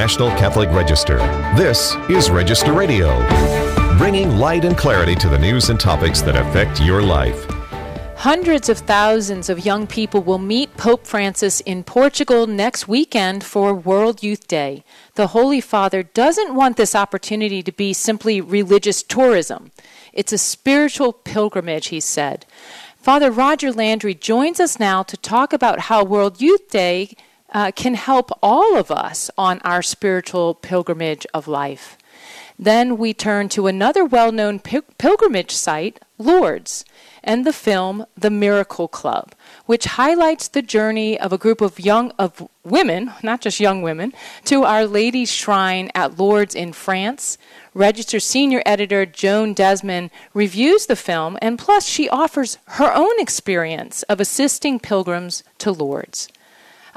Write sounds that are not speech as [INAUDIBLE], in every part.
National Catholic Register. This is Register Radio, bringing light and clarity to the news and topics that affect your life. Hundreds of thousands of young people will meet Pope Francis in Portugal next weekend for World Youth Day. The Holy Father doesn't want this opportunity to be simply religious tourism. It's a spiritual pilgrimage, he said. Father Roger Landry joins us now to talk about how World Youth Day uh, can help all of us on our spiritual pilgrimage of life. Then we turn to another well known pil- pilgrimage site, Lourdes and the film The Miracle Club, which highlights the journey of a group of young of women, not just young women, to Our Lady's Shrine at Lourdes in France. Register senior editor Joan Desmond reviews the film and plus she offers her own experience of assisting pilgrims to Lourdes.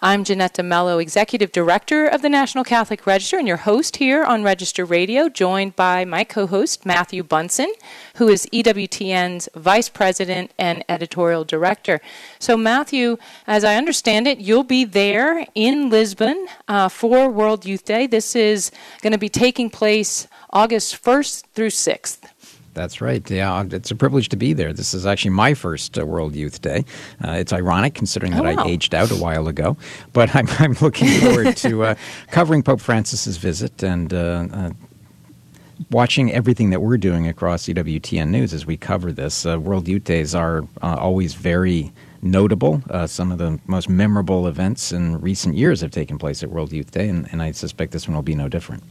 I'm Jeanette De Melo, Executive Director of the National Catholic Register, and your host here on Register Radio, joined by my co host, Matthew Bunson, who is EWTN's Vice President and Editorial Director. So, Matthew, as I understand it, you'll be there in Lisbon uh, for World Youth Day. This is going to be taking place August 1st through 6th. That's right. Yeah, it's a privilege to be there. This is actually my first uh, World Youth Day. Uh, it's ironic considering that oh, wow. I aged out a while ago, but I'm, [LAUGHS] I'm looking forward to uh, covering Pope Francis's visit and uh, uh, watching everything that we're doing across EWTN News as we cover this. Uh, World Youth Days are always very notable. Uh, some of the most memorable events in recent years have taken place at World Youth Day, and, and I suspect this one will be no different.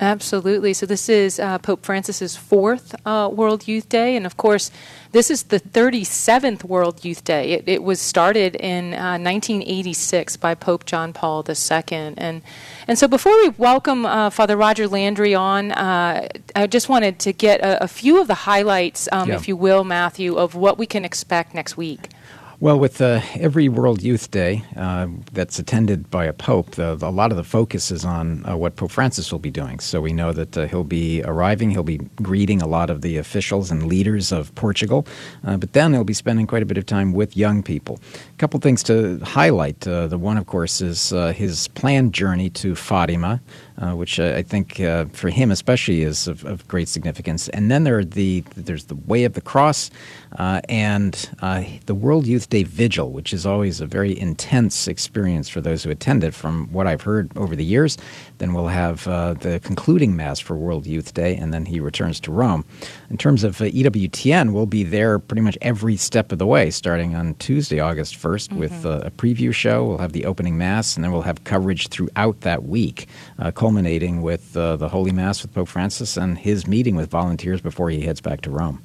Absolutely. So this is uh, Pope Francis's fourth uh, World Youth Day, and of course, this is the 37th World Youth Day. It, it was started in uh, 1986 by Pope John Paul II, and and so before we welcome uh, Father Roger Landry on, uh, I just wanted to get a, a few of the highlights, um, yeah. if you will, Matthew, of what we can expect next week. Well, with uh, every World Youth Day uh, that's attended by a pope, the, a lot of the focus is on uh, what Pope Francis will be doing. So we know that uh, he'll be arriving, he'll be greeting a lot of the officials and leaders of Portugal, uh, but then he'll be spending quite a bit of time with young people. A couple things to highlight. Uh, the one, of course, is his planned journey to Fatima uh, which uh, I think uh, for him especially is of, of, great significance. And then there the there's the Way of the Cross uh, and uh, the World Youth Day Vigil, which is always a very intense experience for those who attend it. From what I've heard over the years, then we'll have uh, the concluding mass for World Youth Day, and then he returns to Rome. In terms of EWTN, we'll be there pretty much every step of the way, starting on Tuesday, August 1st, mm-hmm. with a preview show. We'll have the opening mass, and then we'll have coverage throughout that week culminating with uh, the Holy Mass with Pope Francis and his meeting with volunteers before he heads back to Rome.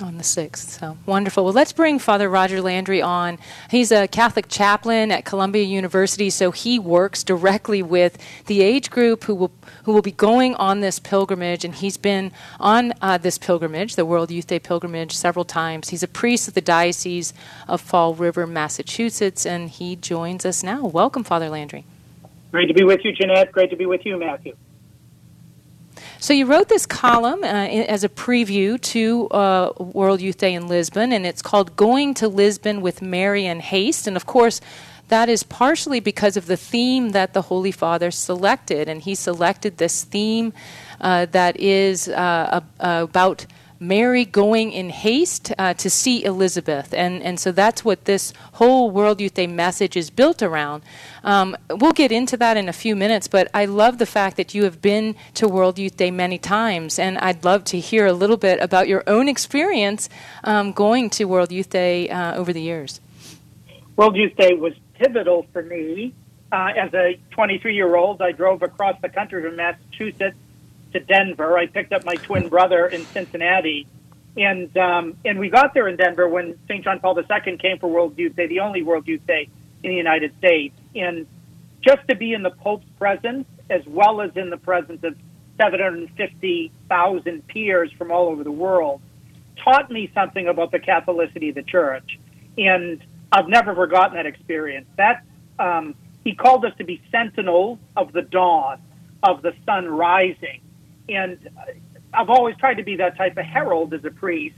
On the 6th. So wonderful. Well, let's bring Father Roger Landry on. He's a Catholic chaplain at Columbia University, so he works directly with the age group who will who will be going on this pilgrimage, and he's been on uh, this pilgrimage, the World Youth Day pilgrimage, several times. He's a priest of the Diocese of Fall River, Massachusetts, and he joins us now. Welcome, Father Landry. Great to be with you, Jeanette. Great to be with you, Matthew. So you wrote this column uh, as a preview to uh, World Youth Day in Lisbon, and it's called "Going to Lisbon with Marian Haste." And of course, that is partially because of the theme that the Holy Father selected, and he selected this theme uh, that is uh, about Mary going in haste uh, to see Elizabeth. And, and so that's what this whole World Youth Day message is built around. Um, we'll get into that in a few minutes, but I love the fact that you have been to World Youth Day many times, and I'd love to hear a little bit about your own experience um, going to World Youth Day uh, over the years. World Youth Day was pivotal for me. Uh, as a 23 year old, I drove across the country from Massachusetts to Denver. I picked up my twin brother in Cincinnati, and um, and we got there in Denver when St. John Paul II came for World Youth Day, the only World Youth Day in the United States, and just to be in the Pope's presence as well as in the presence of 750,000 peers from all over the world taught me something about the Catholicity of the Church, and I've never forgotten that experience. That um, he called us to be sentinels of the dawn, of the sun rising, and I've always tried to be that type of herald as a priest,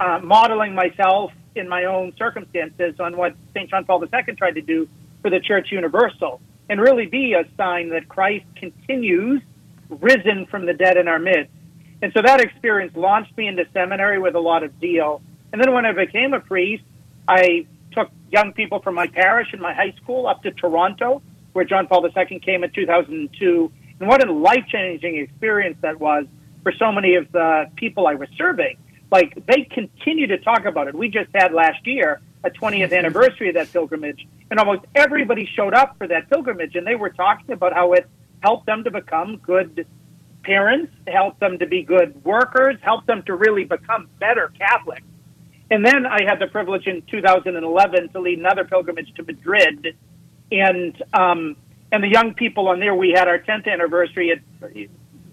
uh, modeling myself in my own circumstances on what St. John Paul II tried to do for the Church Universal. and really be a sign that Christ continues risen from the dead in our midst. And so that experience launched me into seminary with a lot of zeal. And then when I became a priest, I took young people from my parish and my high school up to Toronto, where John Paul II came in 2002. And what a life changing experience that was for so many of the people I was serving. Like, they continue to talk about it. We just had last year a 20th anniversary of that pilgrimage, and almost everybody showed up for that pilgrimage, and they were talking about how it helped them to become good parents, helped them to be good workers, helped them to really become better Catholics. And then I had the privilege in 2011 to lead another pilgrimage to Madrid, and um, and the young people on there. We had our 10th anniversary at,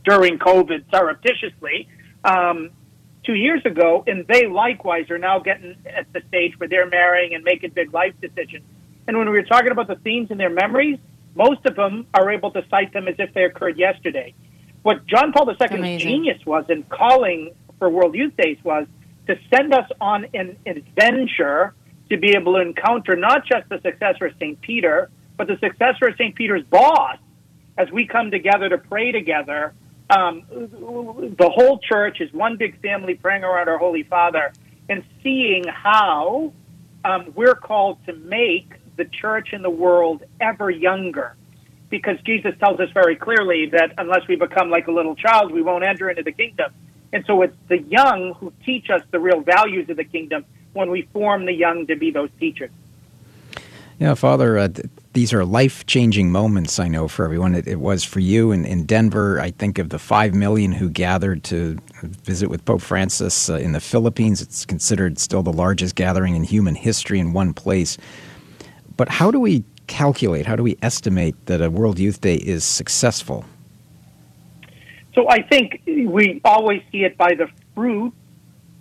during COVID surreptitiously um, two years ago, and they likewise are now getting at the stage where they're marrying and making big life decisions. And when we were talking about the themes in their memories, most of them are able to cite them as if they occurred yesterday. What John Paul II's Amazing. genius was in calling for World Youth Days was to send us on an adventure to be able to encounter not just the successor of St. Peter, but the successor of St. Peter's boss as we come together to pray together. Um, the whole church is one big family praying around our Holy Father and seeing how um, we're called to make the church and the world ever younger. Because Jesus tells us very clearly that unless we become like a little child, we won't enter into the kingdom. And so it's the young who teach us the real values of the kingdom when we form the young to be those teachers. Yeah, Father, uh, these are life changing moments, I know, for everyone. It, it was for you in, in, Denver. I think of the 5 million who gathered to visit with Pope Francis uh, in the Philippines. It's considered still the largest gathering in human history in one place. But how do we calculate, how do we estimate that a World Youth Day is successful? So I think we always see it by the fruit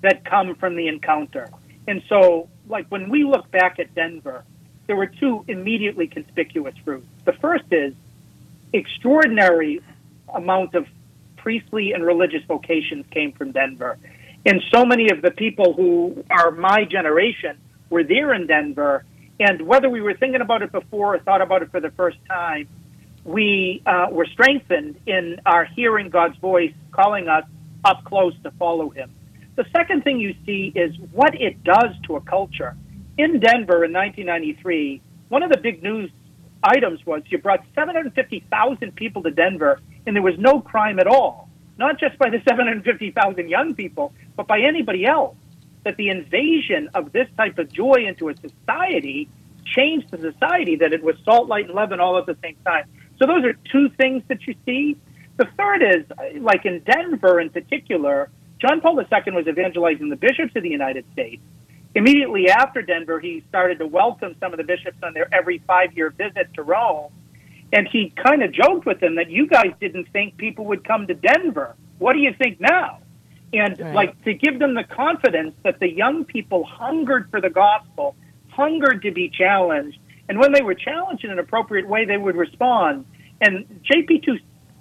that come from the encounter. And so, like when we look back at Denver, there were two immediately conspicuous fruits. The first is extraordinary amount of priestly and religious vocations came from Denver. And so many of the people who are my generation were there in Denver. And whether we were thinking about it before or thought about it for the first time, we uh, were strengthened in our hearing God's voice calling us up close to follow Him. The second thing you see is what it does to a culture. In Denver in 1993, one of the big news items was you brought 750,000 people to Denver and there was no crime at all. Not just by the 750,000 young people, but by anybody else. That the invasion of this type of joy into a society changed the society, that it was salt, light, and leaven all at the same time. So those are two things that you see. The third is, like in Denver in particular, John Paul II was evangelizing the bishops of the United States. Immediately after Denver, he started to welcome some of the bishops on their every five year visit to Rome. And he kind of joked with them that you guys didn't think people would come to Denver. What do you think now? And right. like to give them the confidence that the young people hungered for the gospel, hungered to be challenged, and when they were challenged in an appropriate way, they would respond. And JP2,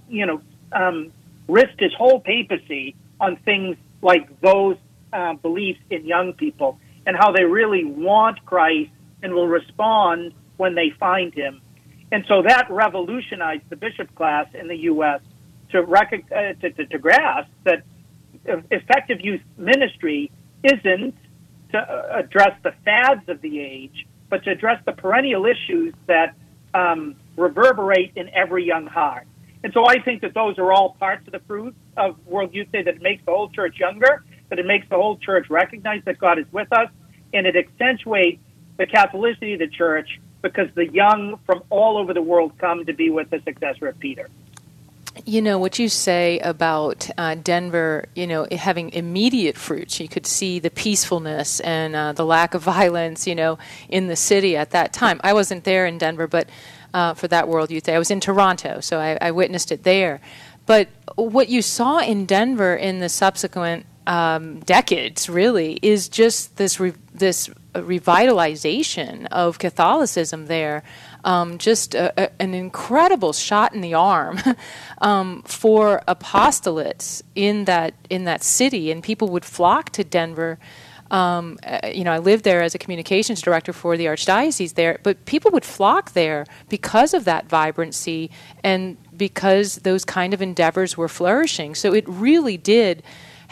you know, um, risked his whole papacy on things like those uh, beliefs in young people and how they really want Christ and will respond when they find him. And so that revolutionized the bishop class in the U.S. to, rec- uh, to, to, to grasp that effective youth ministry isn't to uh, address the fads of the age, but to address the perennial issues that um, reverberate in every young heart. And so I think that those are all parts of the fruit of World Youth Day that makes the whole church younger, that it makes the whole church recognize that God is with us, and it accentuates the Catholicity of the church because the young from all over the world come to be with the successor of Peter. You know, what you say about uh, Denver, you know, having immediate fruits. You could see the peacefulness and uh, the lack of [LAUGHS] violence, you know, in the city at that time. I wasn't there in Denver, but uh, for that World Youth Day, I was in Toronto, so I, I, witnessed it there. But what you saw in Denver in the subsequent um, decades, really, is just this re- this revitalization of Catholicism there um, just a, a, an incredible shot in the arm [LAUGHS] um, for apostolates in that in that city, and people would flock to Denver. Um, uh, you know, I lived there as a communications director for the archdiocese there, but people would flock there because of that vibrancy and because those kind of endeavors were flourishing. So it really did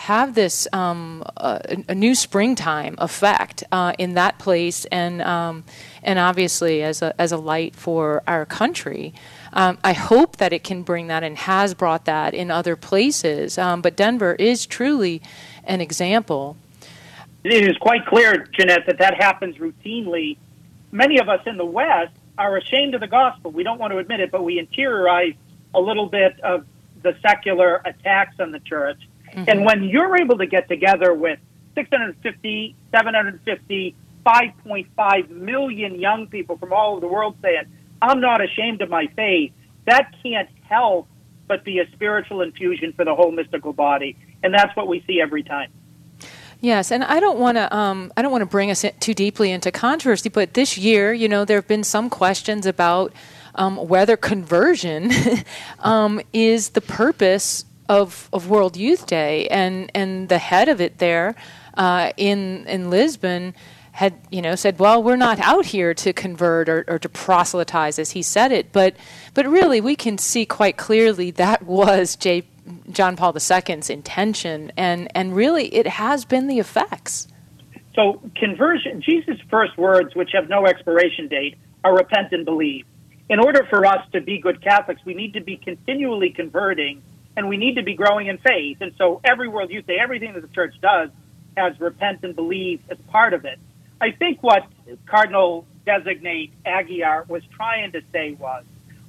have this um, a new springtime effect uh, in that place, and um, and obviously as a as a light for our country. Um, I hope that it can bring that and has brought that in other places. Um, but Denver is truly an example. It is quite clear, Jeanette, that that happens routinely. Many of us in the West are ashamed of the gospel. We don't want to admit it, but we interiorize a little bit of the secular attacks on the church. Mm-hmm. And when you're able to get together with 650, 750, 5.5 million young people from all over the world saying, I'm not ashamed of my faith, that can't help but be a spiritual infusion for the whole mystical body. And that's what we see every time. Yes, and I don't want to um, I don't want to bring us too deeply into controversy, but this year, you know, there have been some questions about um, whether conversion [LAUGHS] um, is the purpose of, of World Youth Day, and and the head of it there uh, in in Lisbon had you know said, well, we're not out here to convert or, or to proselytize, as he said it, but but really we can see quite clearly that [LAUGHS] was J. John Paul II's intention, and and really it has been the effects. So conversion, Jesus' first words, which have no expiration date, are repent and believe. In order for us to be good Catholics, we need to be continually converting, and we need to be growing in faith. And so every World Youth Day, everything that the Church does has repent and believe as part of it. I think what Cardinal designate Aguiar was trying to say was,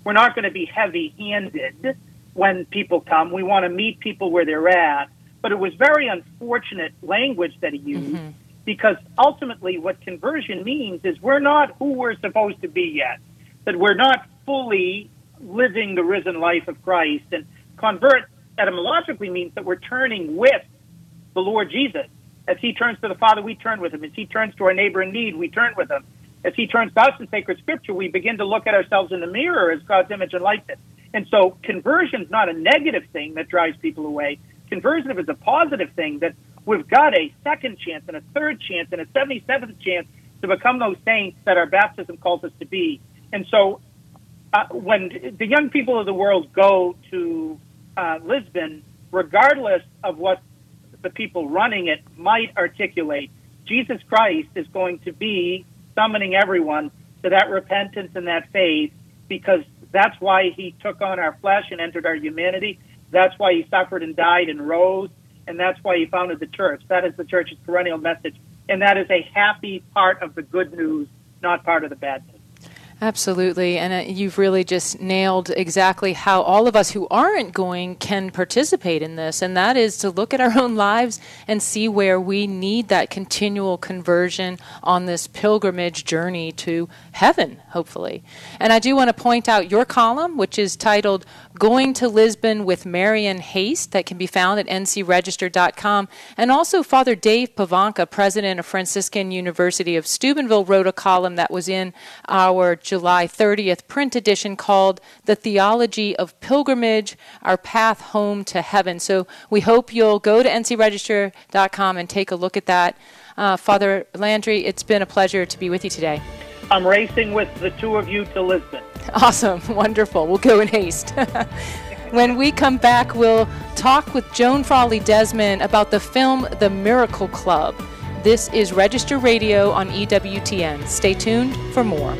we're not going to be heavy-handed when people come. We want to meet people where they're at. But it was very unfortunate language that he used mm-hmm. because ultimately what conversion means is we're not who we're supposed to be yet, that we're not fully living the risen life of Christ. And convert etymologically means that we're turning with the Lord Jesus. As he turns to the Father, we turn with him. As he turns to our neighbor in need, we turn with him. As he turns to us in sacred scripture, we begin to look at ourselves in the mirror as God's image and likeness. And so conversion is not a negative thing that drives people away. Conversion is a positive thing that we've got a second chance and a third chance and a 77th chance to become those saints that our baptism calls us to be. And so uh, when the young people of the world go to uh, Lisbon, regardless of what the people running it might articulate, Jesus Christ is going to be summoning everyone to that repentance and that faith because that's why he took on our flesh and entered our humanity. That's why he suffered and died and rose. And that's why he founded the church. That is the church's perennial message. And that is a happy part of the good news, not part of the bad news. Absolutely. And uh, you've really just nailed exactly how all of us who aren't going can participate in this. And that is to look at our [LAUGHS] own lives and see where we need that continual conversion on this pilgrimage journey to heaven, hopefully. And I do want to point out your column, which is titled Going to Lisbon with Marian Haste, that can be found at ncregister.com. And also, Father Dave Pivonka, president of Franciscan University of Steubenville, wrote a column that was in our July 30th print edition called The Theology of Pilgrimage Our Path Home to Heaven. So we hope you'll go to ncregister.com and take a look at that. Uh, Father Landry, it's been a pleasure to be with you today. I'm racing with the two of you to Lisbon. [LAUGHS] Awesome. Wonderful. We'll go in haste. [LAUGHS] when we come back, we'll talk with Joan Frawley Desmond about the film The Miracle Club. This is Register Radio on EWTN. Stay tuned for more.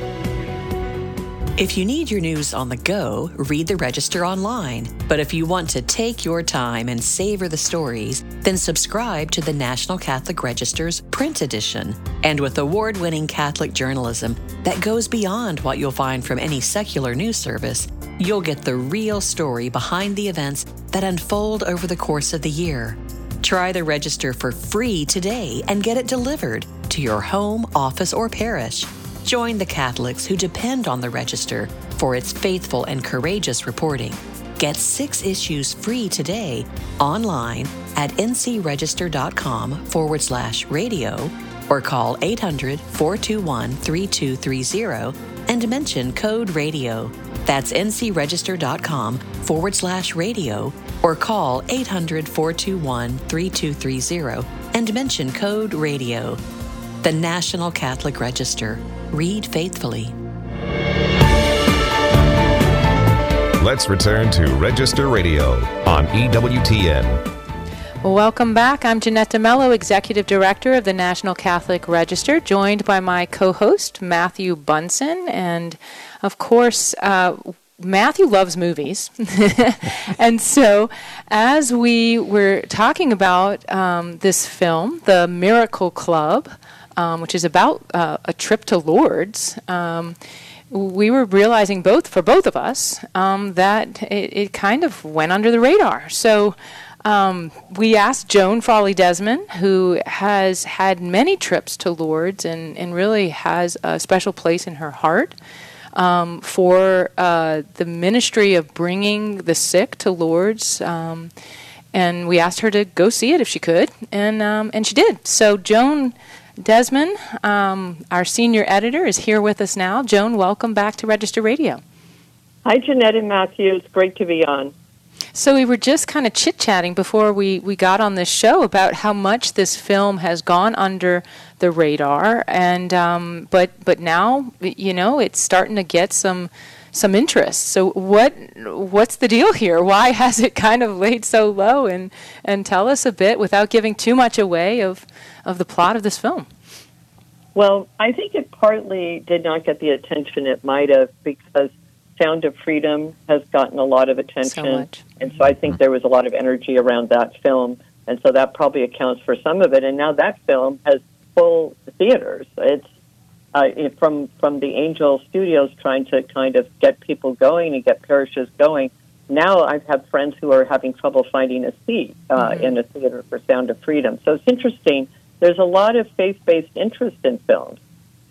If you need your news on the go, read the Register online. But if you want to take your time and savor the stories, then subscribe to the National Catholic Register's print edition. And with award winning Catholic journalism that goes beyond what you'll find from any secular news service, you'll get the real story behind the events that unfold over the course of the year. Try the Register for free today and get it delivered to your home, office, or parish. Join the Catholics who depend on the Register for its faithful and courageous reporting. Get six issues free today online at ncregister.com forward slash radio or call 800 421 3230 and mention code radio. That's ncregister.com forward slash radio or call 800 421 3230 and mention code RADIO. The National Catholic Register. Read faithfully. Let's return to Register Radio on EWTN. Welcome back. I'm Jeanette De Melo, Executive Director of the National Catholic Register, joined by my co host, Matthew Bunson. And of course, uh, Matthew loves movies. [LAUGHS] and so, as we were talking about um, this film, The Miracle Club, um, which is about uh, a trip to Lourdes, um, we were realizing both for both of us um, that it, it, kind of went under the radar. So um, we asked Joan Frawley Desmond, who has had many trips to Lourdes and, and really has a special place in her heart. Um, for uh, the ministry of bringing the sick to Lourdes, um, and we asked her to go see it if she could, and um, and she did. So Joan Desmond, um, our senior editor, is here with us now. Joan, welcome back to Register Radio. Hi, Jeanette and Matthew. It's great to be on. So we were just kind of chit chatting before we, we got on this show about how much this film has gone under the radar, and um, but but now you know it's starting to get some some interest. So what what's the deal here? Why has it kind of laid so low? And and tell us a bit without giving too much away of of the plot of this film. Well, I think it partly did not get the attention it might have because Sound of Freedom has gotten a lot of attention, so and so I think there was a lot of energy around that film, and so that probably accounts for some of it. And now that film has full theaters. It's uh, from from the Angel Studios trying to kind of get people going and get parishes going. Now I've had friends who are having trouble finding a seat uh, mm-hmm. in a theater for Sound of Freedom. So it's interesting. There's a lot of faith-based interest in films,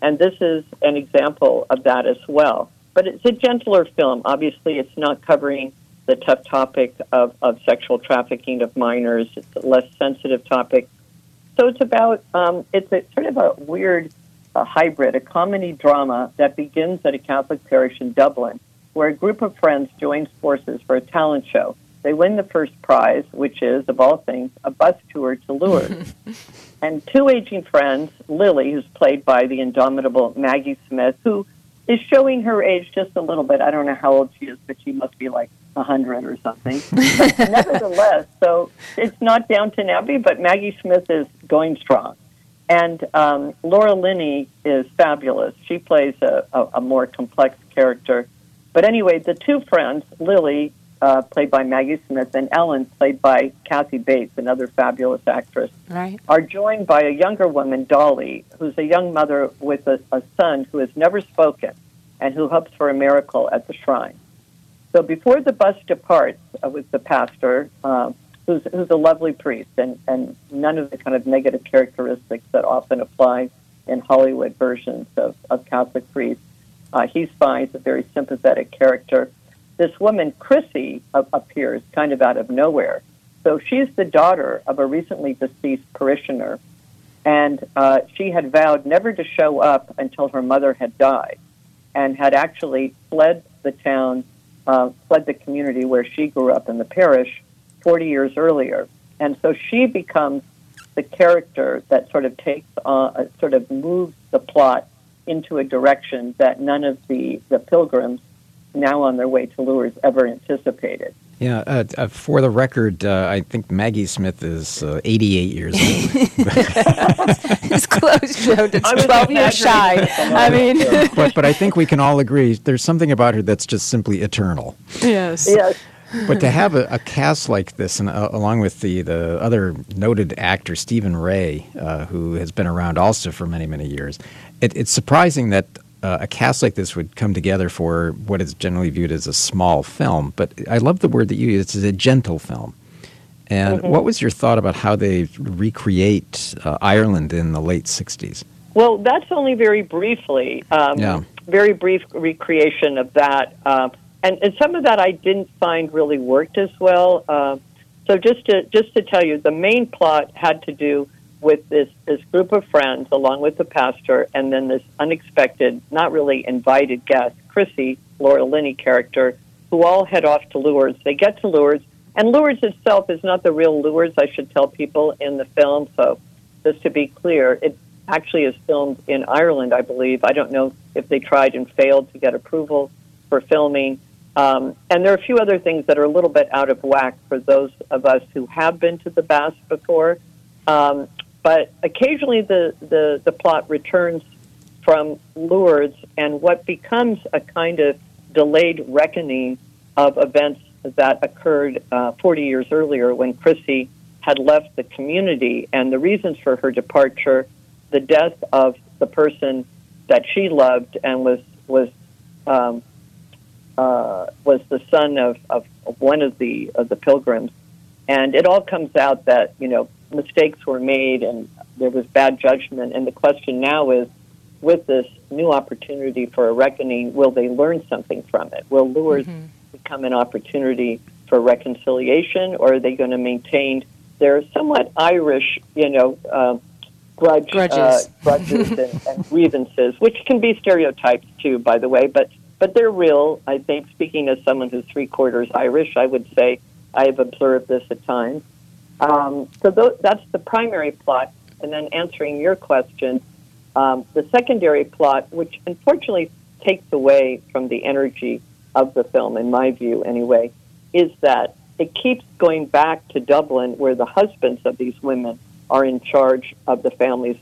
and this is an example of that as well. But it's a gentler film. Obviously, it's not covering the tough topic of, of sexual trafficking of minors. It's a less sensitive topic. So it's about um, it's a sort of a weird a hybrid, a comedy drama that begins at a Catholic parish in Dublin, where a group of friends joins forces for a talent show. They win the first prize, which is, of all things, a bus tour to Lourdes. [LAUGHS] and two aging friends, Lily, who's played by the indomitable Maggie Smith, who is showing her age just a little bit. I don't know how old she is, but she must be like a hundred or something. [LAUGHS] nevertheless, so it's not Downton Abbey, but Maggie Smith is going strong. And um, Laura Linney is fabulous. She plays a, a, a, more complex character. But anyway, the two friends, Lily, uh, played by Maggie Smith, and Ellen, played by Kathy Bates, another fabulous actress, right. are joined by a younger woman, Dolly, who's a young mother with a, a son who has never spoken and who hopes for a miracle at the shrine. So before the bus departs uh, with the pastor, uh, who's, who's a lovely priest and, and none of the kind of negative characteristics that often apply in Hollywood versions of, of Catholic priests. Uh, he's fine. He's a very sympathetic character. This woman, Chrissy, uh, appears kind of out of nowhere. So she's the daughter of a recently deceased parishioner, and uh, she had vowed never to show up until her mother had died, and had actually fled the town, uh, fled the community where she grew up in the parish, 40 years earlier. And so she becomes the character that sort of takes, uh, sort of moves the plot into a direction that none of the, the pilgrims now on their way to Lourdes ever anticipated. Yeah, uh, uh, for the record, uh, I think Maggie Smith is uh, 88 years old. [LAUGHS] it's close, Joe. It's 12 years shy. I mean, but, but I think we can all agree there's something about her that's just simply eternal. Yes. Yes but to have a, a, cast like this, and uh, along with the, the other noted actor Stephen Rea, uh, who has been around also for many many years, it, it's surprising that uh, a cast like this would come together for what is generally viewed as a small film. But I love the word that you use; it's a gentle film. And mm-hmm. what was your thought about how they recreate uh, Ireland in the late '60s? Well, that's only very briefly. Um, yeah. Very brief recreation of that. And, and some of that I didn't find really worked as well. Uh, so just to just to tell you, the main plot had to do with this this group of friends, along with the pastor, and then this unexpected, not really invited guest, Chrissy, Laura Linney character, who all head off to Lourdes. They get to Lourdes, and Lourdes itself is not the real Lourdes. I should tell people in the film. So just to be clear, it actually is filmed in Ireland, I believe. I don't know if they tried and failed to get approval for filming. Um, and there are a few other things that are a little bit out of whack for those of us who have been to the baths before. Um, but occasionally the, the, the plot returns from Lourdes and what becomes a kind of delayed reckoning of events that occurred uh, 40 years earlier when Chrissy had left the community. And the reasons for her departure, the death of the person that she loved and was, was um, uh, was the son of, of, one of the of the pilgrims, and it all comes out that you know mistakes were made and there was bad judgment. And the question now is, with this new opportunity for a reckoning, will they learn something from it? Will Lourdes mm-hmm. become an opportunity for reconciliation, or are they going to maintain their somewhat Irish, you know? Uh, grudge, grudges, uh, grudges [LAUGHS] and, and grievances, which can be stereotypes too, by the way. But but they're real. I think, speaking as someone who's three quarters Irish, I would say I have observed this at times. Um, so th- that's the primary plot. And then answering your question, um, the secondary plot, which unfortunately takes away from the energy of the film, in my view anyway, is that it keeps going back to Dublin, where the husbands of these women are in charge of the families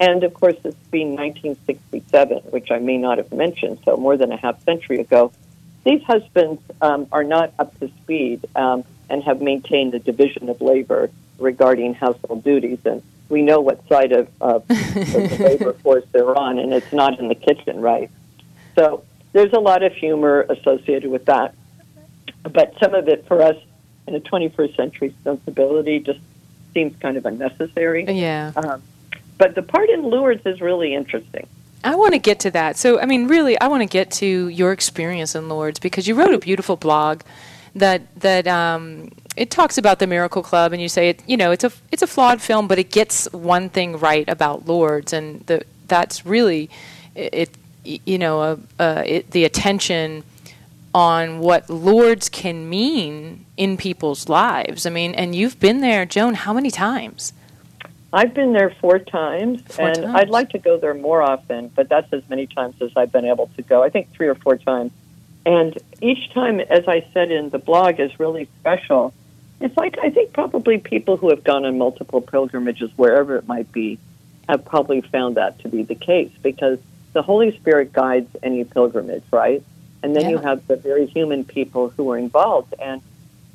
and of course, it's been 1967, which I may not have mentioned, so more than a half century ago. These husbands um, are not up to speed um, and have maintained a division of labor regarding household duties. And we know what side of, of [LAUGHS] the labor force they're on, and it's not in the kitchen, right? So there's a lot of humor associated with that. But some of it for us in a 21st century sensibility just seems kind of unnecessary. Yeah. Um, but the part in Lourdes is really interesting. I want to get to that. So, I mean, really, I want to get to your experience in Lourdes because you wrote a beautiful blog that that um, it talks about the Miracle Club, and you say it. You know, it's a it's a flawed film, but it gets one thing right about Lourdes, and the, that's really it. You know, uh, uh, it, the attention on what Lourdes can mean in people's lives. I mean, and you've been there, Joan. How many times? I've been there four times, four and times. I'd like to go there more often, but that's as many times as I've been able to go. I think three or four times. And each time, as I said in the blog, is really special. It's like I think probably people who have gone on multiple pilgrimages, wherever it might be, have probably found that to be the case because the Holy Spirit guides any pilgrimage, right? And then yeah. you have the very human people who are involved. And,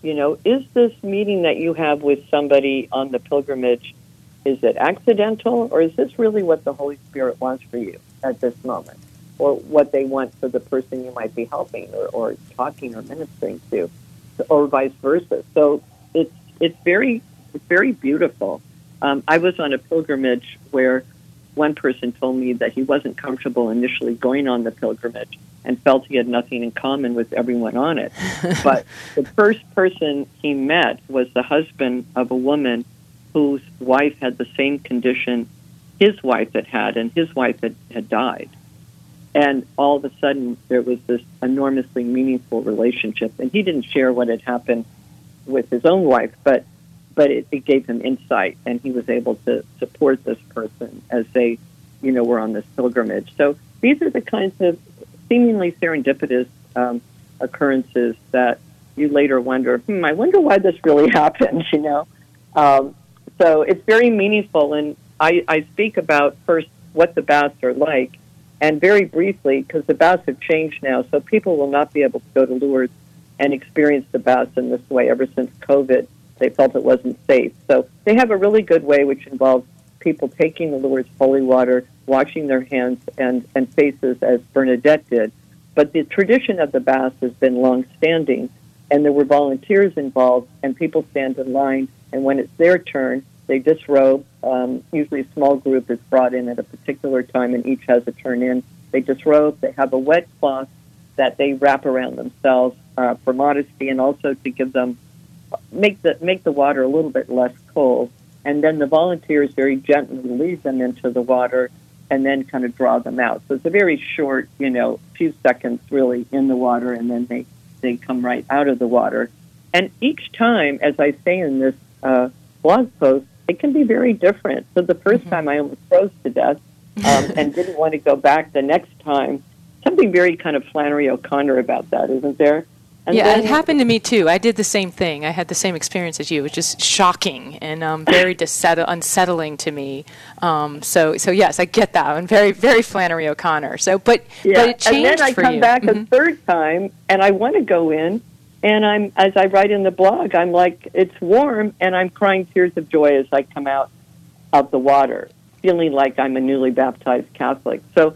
you know, is this meeting that you have with somebody on the pilgrimage is it accidental, or is this really what the Holy Spirit wants for you at this moment, or what they want for the person you might be helping, or, or talking, or ministering to, or vice versa? So it's it's very it's very beautiful. Um, I was on a pilgrimage where one person told me that he wasn't comfortable initially going on the pilgrimage and felt he had nothing in common with everyone on it. [LAUGHS] but the first person he met was the husband of a woman whose wife had the same condition his wife had had, and his wife had, had died. And all of a sudden, there was this enormously meaningful relationship. And he didn't share what had happened with his own wife, but but it, it gave him insight, and he was able to support this person as they, you know, were on this pilgrimage. So these are the kinds of seemingly serendipitous um, occurrences that you later wonder, hmm, I wonder why this really [LAUGHS] happened. You know, um, so it's very meaningful. And I, I speak about first what the baths are like, and very briefly, because the baths have changed now, so people will not be able to go to Lourdes and experience the baths in this way ever since COVID. They felt it wasn't safe. So they have a really good way, which involves people taking the Lourdes holy water, washing their hands and, and faces as Bernadette did. But the tradition of the baths has been long standing, and there were volunteers involved, and people stand in line and when it's their turn, they disrobe. Um, usually, a small group is brought in at a particular time, and each has a turn in. They disrobe. They have a wet cloth that they wrap around themselves uh, for modesty, and also to give them make the make the water a little bit less cold. And then the volunteers very gently lead them into the water, and then kind of draw them out. So it's a very short, you know, few seconds really in the water, and then they they come right out of the water. And each time, as I say in this uh, blog post, it can be very different. So the 1st mm-hmm. time I almost froze to death um, and [LAUGHS] didn't want to go back the next time. Something very kind of Flannery O'Connor about that, isn't there? And yeah, it happened to me too. I did the same thing. I had the same experience as you. Was just shocking and um, very unsettling to me. Um, so, so yes, I get that. And very, very Flannery O'Connor. So, but yeah. but it changed And then I come you. back mm-hmm. a third time, and I want to go in, and I'm as I write in the blog, I'm like, it's warm, and I'm crying tears of joy as I come out of the water, feeling like I'm a newly baptized Catholic. So,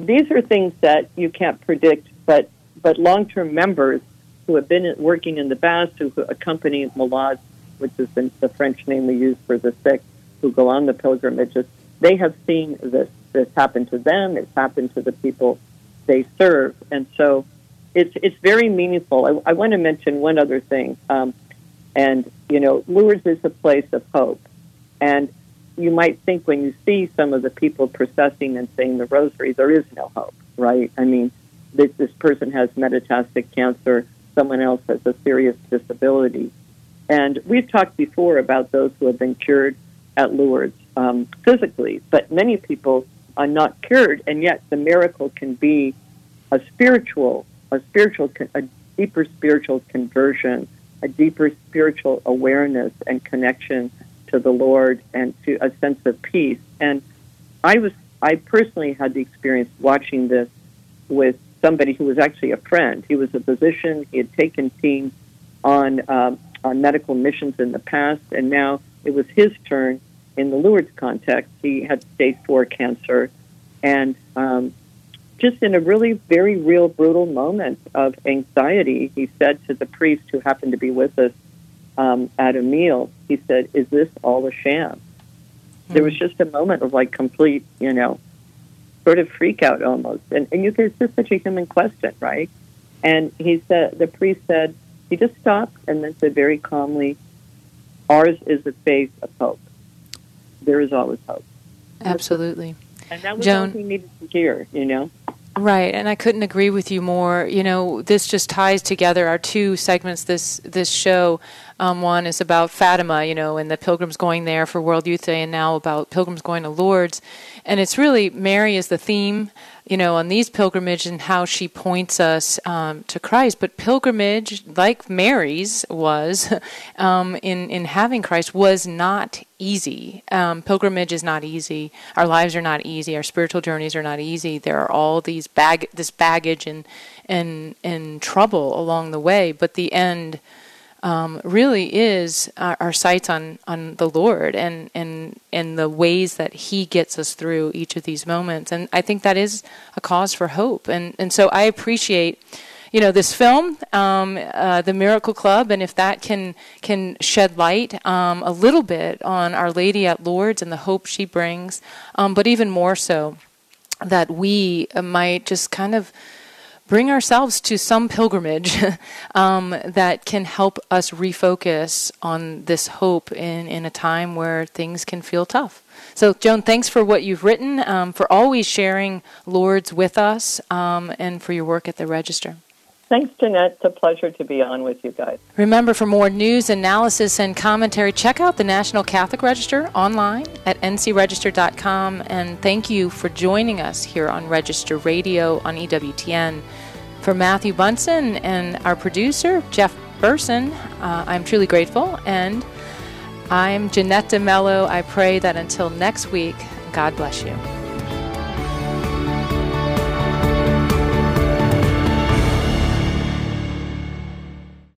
these are things that you can't predict, but but long-term members who have been working in the baths, who accompany malades, which is the French name we use for the sick, who go on the pilgrimages, they have seen this this happen to them. It's happened to the people they serve, and so it's it's very meaningful. I, I want to mention one other thing, um, and you know, Lourdes is a place of hope, and you might think when you see some of the people processing and saying the rosary, there is no hope, right? I mean, this, this person has metastatic cancer someone else has a serious disability. And we've talked before about those who have been cured at Lourdes um, physically, but many people are not cured, and yet the miracle can be a spiritual, a spiritual, a deeper spiritual conversion, a deeper spiritual awareness and connection to the Lord and to a sense of peace. And I was, I personally had the experience watching this with somebody who was actually a friend. He was a physician. He had taken teams on um, on medical missions in the past, and now it was his turn in the Lourdes context. He had stage four cancer, and um, just in a really very real, brutal moment of anxiety, he said to the priest who happened to be with us um, at a meal, he said, "Is this all a sham?" Mm-hmm. There was just a moment of like complete, you know, sort of freak out almost. And, and you can, it's just such a human question, right? And he said, the priest said, he just stopped and then said very calmly, ours is a faith of hope. There is always hope. Absolutely. And that was Joan, all he needed to hear, you know? Right, and I couldn't agree with you more. You know, this just ties together our two segments this this show. Um, one is about Fatima, you know, and the pilgrims going there for World Youth Day, and now about pilgrims going to Lourdes. And it's really Mary is the theme, you know, on these pilgrimages and how she points us um, to Christ. But pilgrimage, like Mary's was [LAUGHS] um, in in having Christ, was not easy. Um, pilgrimage is not easy. Our lives are not easy. Our spiritual journeys are not easy. There are all these bag this baggage and and and trouble along the way. But the end um, really is our, our, sights on, on the Lord and, and, and the ways that He gets us through each of these moments. And I think that is a cause for hope. And, and so I appreciate you know this film, um, uh, the Miracle Club, and if that can can shed light um, a little bit on Our Lady at Lourdes and the hope she brings, um, but even more so, that we might just kind of bring ourselves to some pilgrimage [LAUGHS] um, that can help us refocus on this hope in, in a time where things can feel tough. So, Joan, thanks for what you've written, um, for always sharing Lourdes with us, um, and for your work at the Register. Thanks, Jeanette. It's a pleasure to be on with you guys. Remember, for more news, analysis, and commentary, check out the National Catholic Register online at ncregister.com. And thank you for joining us here on Register Radio on EWTN. For Matthew Bunson and our producer, Jeff Burson, uh, I'm truly grateful. And I'm Jeanette De Melo. I pray that until next week, God bless you.